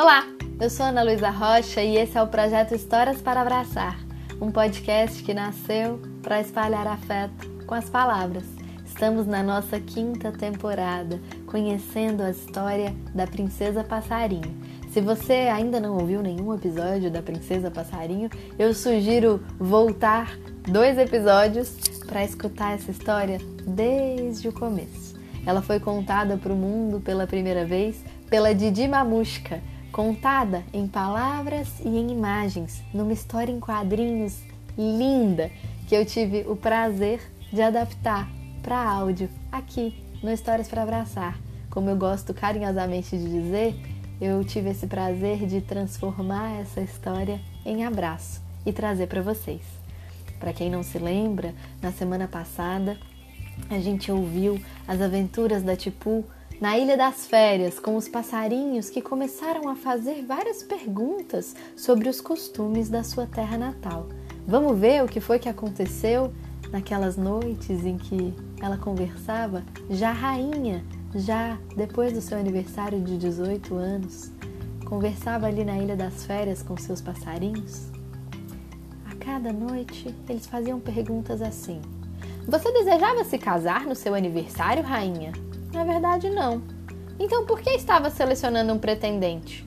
Olá, eu sou Ana Luísa Rocha e esse é o projeto Histórias para Abraçar, um podcast que nasceu para espalhar afeto com as palavras. Estamos na nossa quinta temporada, conhecendo a história da Princesa Passarinho. Se você ainda não ouviu nenhum episódio da Princesa Passarinho, eu sugiro voltar dois episódios para escutar essa história desde o começo. Ela foi contada para o mundo pela primeira vez pela Didi Mamushka, contada em palavras e em imagens, numa história em quadrinhos linda que eu tive o prazer de adaptar para áudio aqui no Histórias para Abraçar. Como eu gosto carinhosamente de dizer, eu tive esse prazer de transformar essa história em abraço e trazer para vocês. Para quem não se lembra, na semana passada a gente ouviu as aventuras da Tipu na Ilha das Férias, com os passarinhos que começaram a fazer várias perguntas sobre os costumes da sua terra natal. Vamos ver o que foi que aconteceu naquelas noites em que ela conversava, já rainha, já depois do seu aniversário de 18 anos, conversava ali na Ilha das Férias com seus passarinhos? A cada noite eles faziam perguntas assim: Você desejava se casar no seu aniversário, rainha? Na verdade, não. Então por que estava selecionando um pretendente?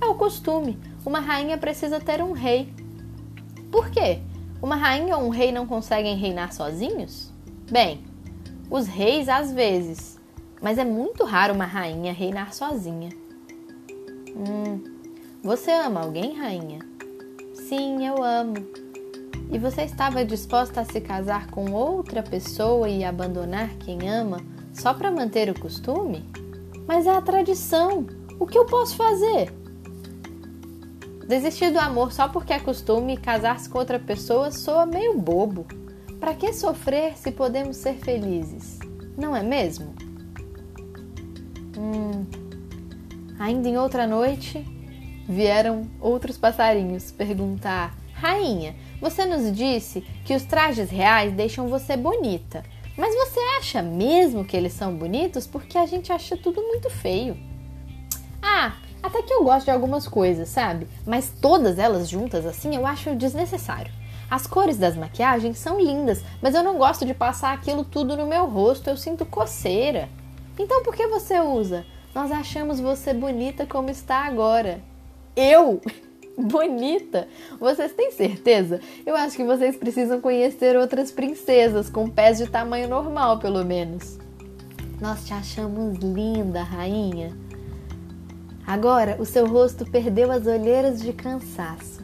É o costume. Uma rainha precisa ter um rei. Por quê? Uma rainha ou um rei não conseguem reinar sozinhos? Bem, os reis às vezes, mas é muito raro uma rainha reinar sozinha. Hum, você ama alguém, rainha? Sim, eu amo. E você estava disposta a se casar com outra pessoa e abandonar quem ama só para manter o costume? Mas é a tradição. O que eu posso fazer? Desistir do amor só porque é costume e casar-se com outra pessoa soa meio bobo. Para que sofrer se podemos ser felizes? Não é mesmo? Hum. Ainda em outra noite, vieram outros passarinhos perguntar: Rainha, você nos disse que os trajes reais deixam você bonita. Mas você acha mesmo que eles são bonitos? Porque a gente acha tudo muito feio. Ah, até que eu gosto de algumas coisas, sabe? Mas todas elas juntas assim eu acho desnecessário. As cores das maquiagens são lindas, mas eu não gosto de passar aquilo tudo no meu rosto, eu sinto coceira. Então por que você usa? Nós achamos você bonita como está agora. Eu? Bonita. Vocês têm certeza? Eu acho que vocês precisam conhecer outras princesas com pés de tamanho normal, pelo menos. Nós te achamos linda, rainha. Agora o seu rosto perdeu as olheiras de cansaço.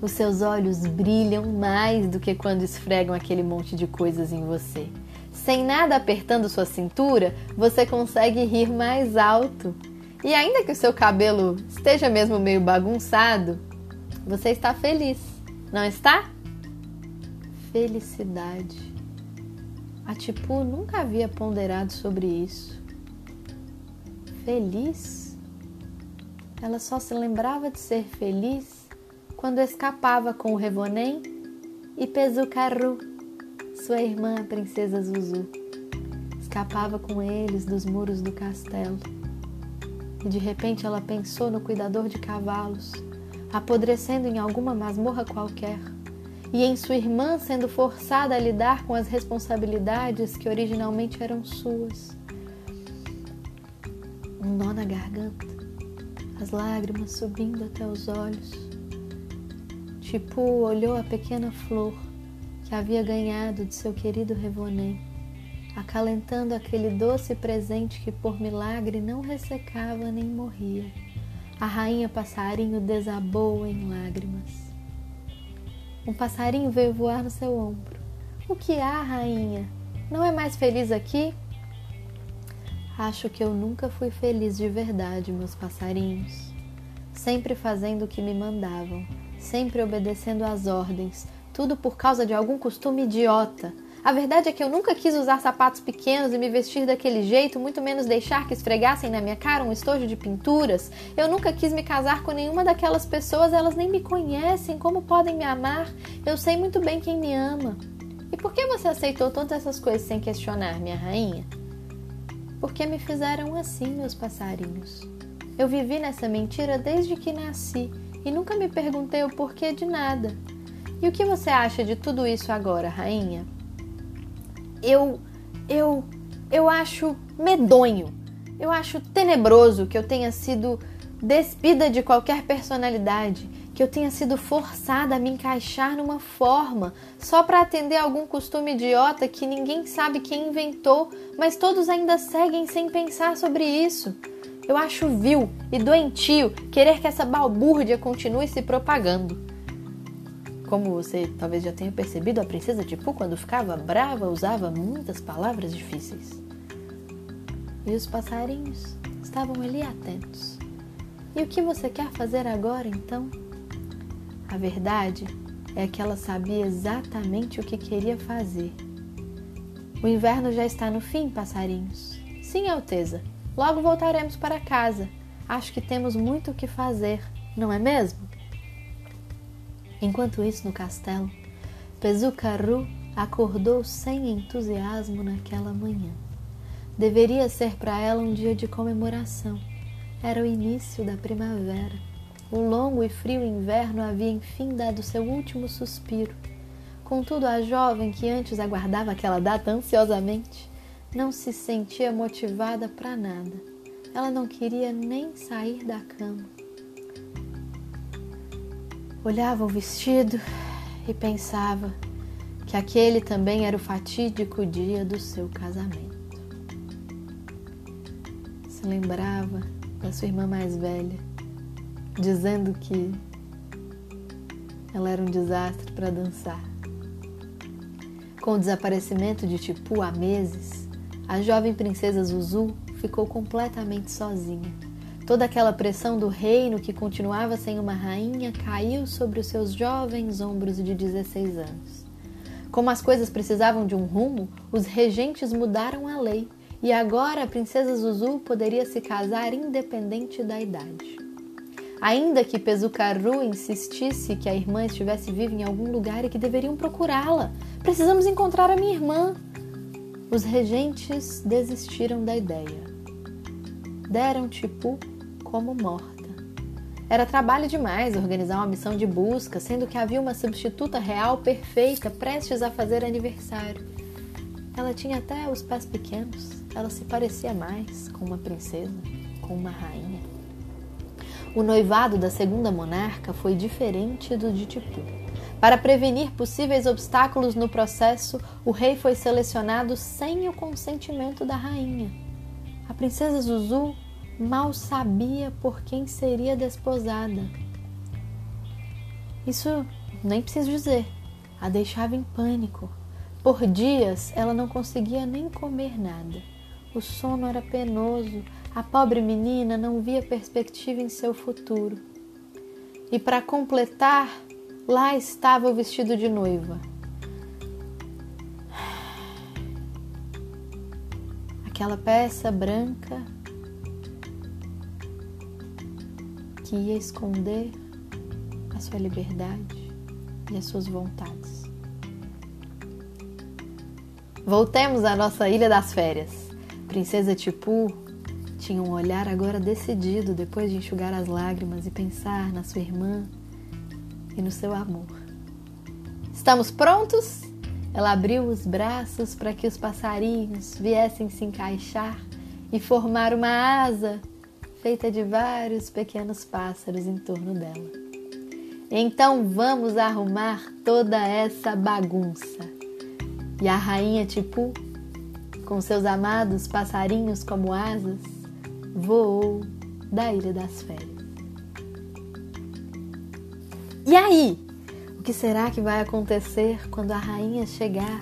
Os seus olhos brilham mais do que quando esfregam aquele monte de coisas em você. Sem nada apertando sua cintura, você consegue rir mais alto. E ainda que o seu cabelo esteja mesmo meio bagunçado, você está feliz, não está? Felicidade. A Tipu nunca havia ponderado sobre isso. Feliz? Ela só se lembrava de ser feliz quando escapava com o Revonem e Pezucaru, sua irmã, a princesa Zuzu. Escapava com eles dos muros do castelo. E de repente ela pensou no cuidador de cavalos apodrecendo em alguma masmorra qualquer, e em sua irmã sendo forçada a lidar com as responsabilidades que originalmente eram suas. Um nó na garganta, as lágrimas subindo até os olhos. Tipu olhou a pequena flor que havia ganhado de seu querido Revonem, acalentando aquele doce presente que por milagre não ressecava nem morria. A rainha passarinho desabou em lágrimas. Um passarinho veio voar no seu ombro. O que há, rainha? Não é mais feliz aqui? Acho que eu nunca fui feliz de verdade, meus passarinhos. Sempre fazendo o que me mandavam, sempre obedecendo às ordens, tudo por causa de algum costume idiota a verdade é que eu nunca quis usar sapatos pequenos e me vestir daquele jeito, muito menos deixar que esfregassem na minha cara um estojo de pinturas. Eu nunca quis me casar com nenhuma daquelas pessoas, elas nem me conhecem, como podem me amar? Eu sei muito bem quem me ama. E por que você aceitou todas essas coisas sem questionar, minha rainha? Porque me fizeram assim, meus passarinhos. Eu vivi nessa mentira desde que nasci e nunca me perguntei o porquê de nada. E o que você acha de tudo isso agora, rainha? Eu. Eu. Eu acho medonho. Eu acho tenebroso que eu tenha sido despida de qualquer personalidade, que eu tenha sido forçada a me encaixar numa forma só para atender algum costume idiota que ninguém sabe quem inventou, mas todos ainda seguem sem pensar sobre isso. Eu acho vil e doentio querer que essa balbúrdia continue se propagando. Como você talvez já tenha percebido, a princesa Tipu, quando ficava brava, usava muitas palavras difíceis. E os passarinhos estavam ali atentos. E o que você quer fazer agora, então? A verdade é que ela sabia exatamente o que queria fazer. O inverno já está no fim, passarinhos. Sim, Alteza. Logo voltaremos para casa. Acho que temos muito o que fazer, não é mesmo? Enquanto isso, no castelo, Pezucaru acordou sem entusiasmo naquela manhã. Deveria ser para ela um dia de comemoração. Era o início da primavera. O longo e frio inverno havia enfim dado seu último suspiro. Contudo, a jovem que antes aguardava aquela data ansiosamente não se sentia motivada para nada. Ela não queria nem sair da cama. Olhava o vestido e pensava que aquele também era o fatídico dia do seu casamento se lembrava da sua irmã mais velha, dizendo que ela era um desastre para dançar. Com o desaparecimento de Tipu há meses, a jovem princesa Zuzu ficou completamente sozinha. Toda aquela pressão do reino que continuava sem uma rainha caiu sobre os seus jovens ombros de 16 anos. Como as coisas precisavam de um rumo, os regentes mudaram a lei e agora a princesa Zuzu poderia se casar independente da idade. Ainda que Pezucaru insistisse que a irmã estivesse viva em algum lugar e que deveriam procurá-la. Precisamos encontrar a minha irmã. Os regentes desistiram da ideia. Deram Tipu como morta. Era trabalho demais organizar uma missão de busca, sendo que havia uma substituta real perfeita prestes a fazer aniversário. Ela tinha até os pés pequenos ela se parecia mais com uma princesa, com uma rainha. O noivado da segunda monarca foi diferente do de Tipu. Para prevenir possíveis obstáculos no processo, o rei foi selecionado sem o consentimento da rainha. A princesa Zuzu mal sabia por quem seria desposada. Isso nem preciso dizer, a deixava em pânico. Por dias ela não conseguia nem comer nada. O sono era penoso, a pobre menina não via perspectiva em seu futuro. E para completar, lá estava o vestido de noiva. Aquela peça branca que ia esconder a sua liberdade e as suas vontades. Voltemos à nossa Ilha das Férias. Princesa Tipu tinha um olhar agora decidido depois de enxugar as lágrimas e pensar na sua irmã e no seu amor. Estamos prontos? Ela abriu os braços para que os passarinhos viessem se encaixar e formar uma asa feita de vários pequenos pássaros em torno dela. Então vamos arrumar toda essa bagunça. E a rainha Tipu com seus amados passarinhos como asas, voou da Ilha das Férias. E aí? O que será que vai acontecer quando a rainha chegar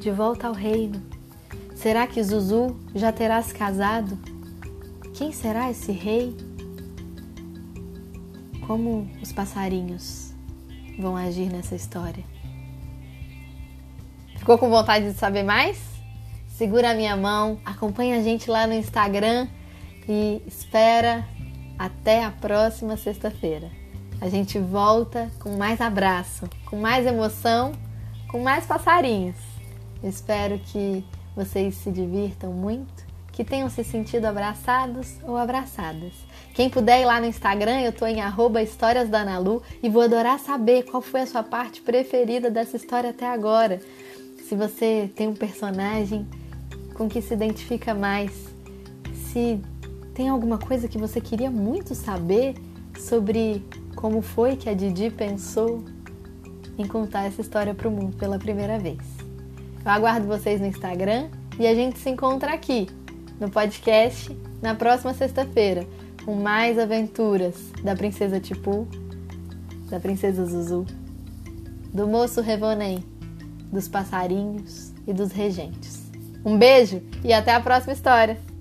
de volta ao reino? Será que Zuzu já terá se casado? Quem será esse rei? Como os passarinhos vão agir nessa história? Ficou com vontade de saber mais? segura a minha mão, acompanha a gente lá no Instagram e espera até a próxima sexta-feira. A gente volta com mais abraço, com mais emoção, com mais passarinhos. espero que vocês se divirtam muito que tenham se sentido abraçados ou abraçadas. Quem puder ir lá no Instagram, eu tô em arroba histórias da Analu e vou adorar saber qual foi a sua parte preferida dessa história até agora. Se você tem um personagem com que se identifica mais, se tem alguma coisa que você queria muito saber sobre como foi que a Didi pensou em contar essa história para o mundo pela primeira vez. Eu aguardo vocês no Instagram e a gente se encontra aqui no podcast na próxima sexta-feira com mais aventuras da Princesa Tipu, da Princesa Zuzu, do moço Revonem, dos passarinhos e dos regentes. Um beijo e até a próxima história!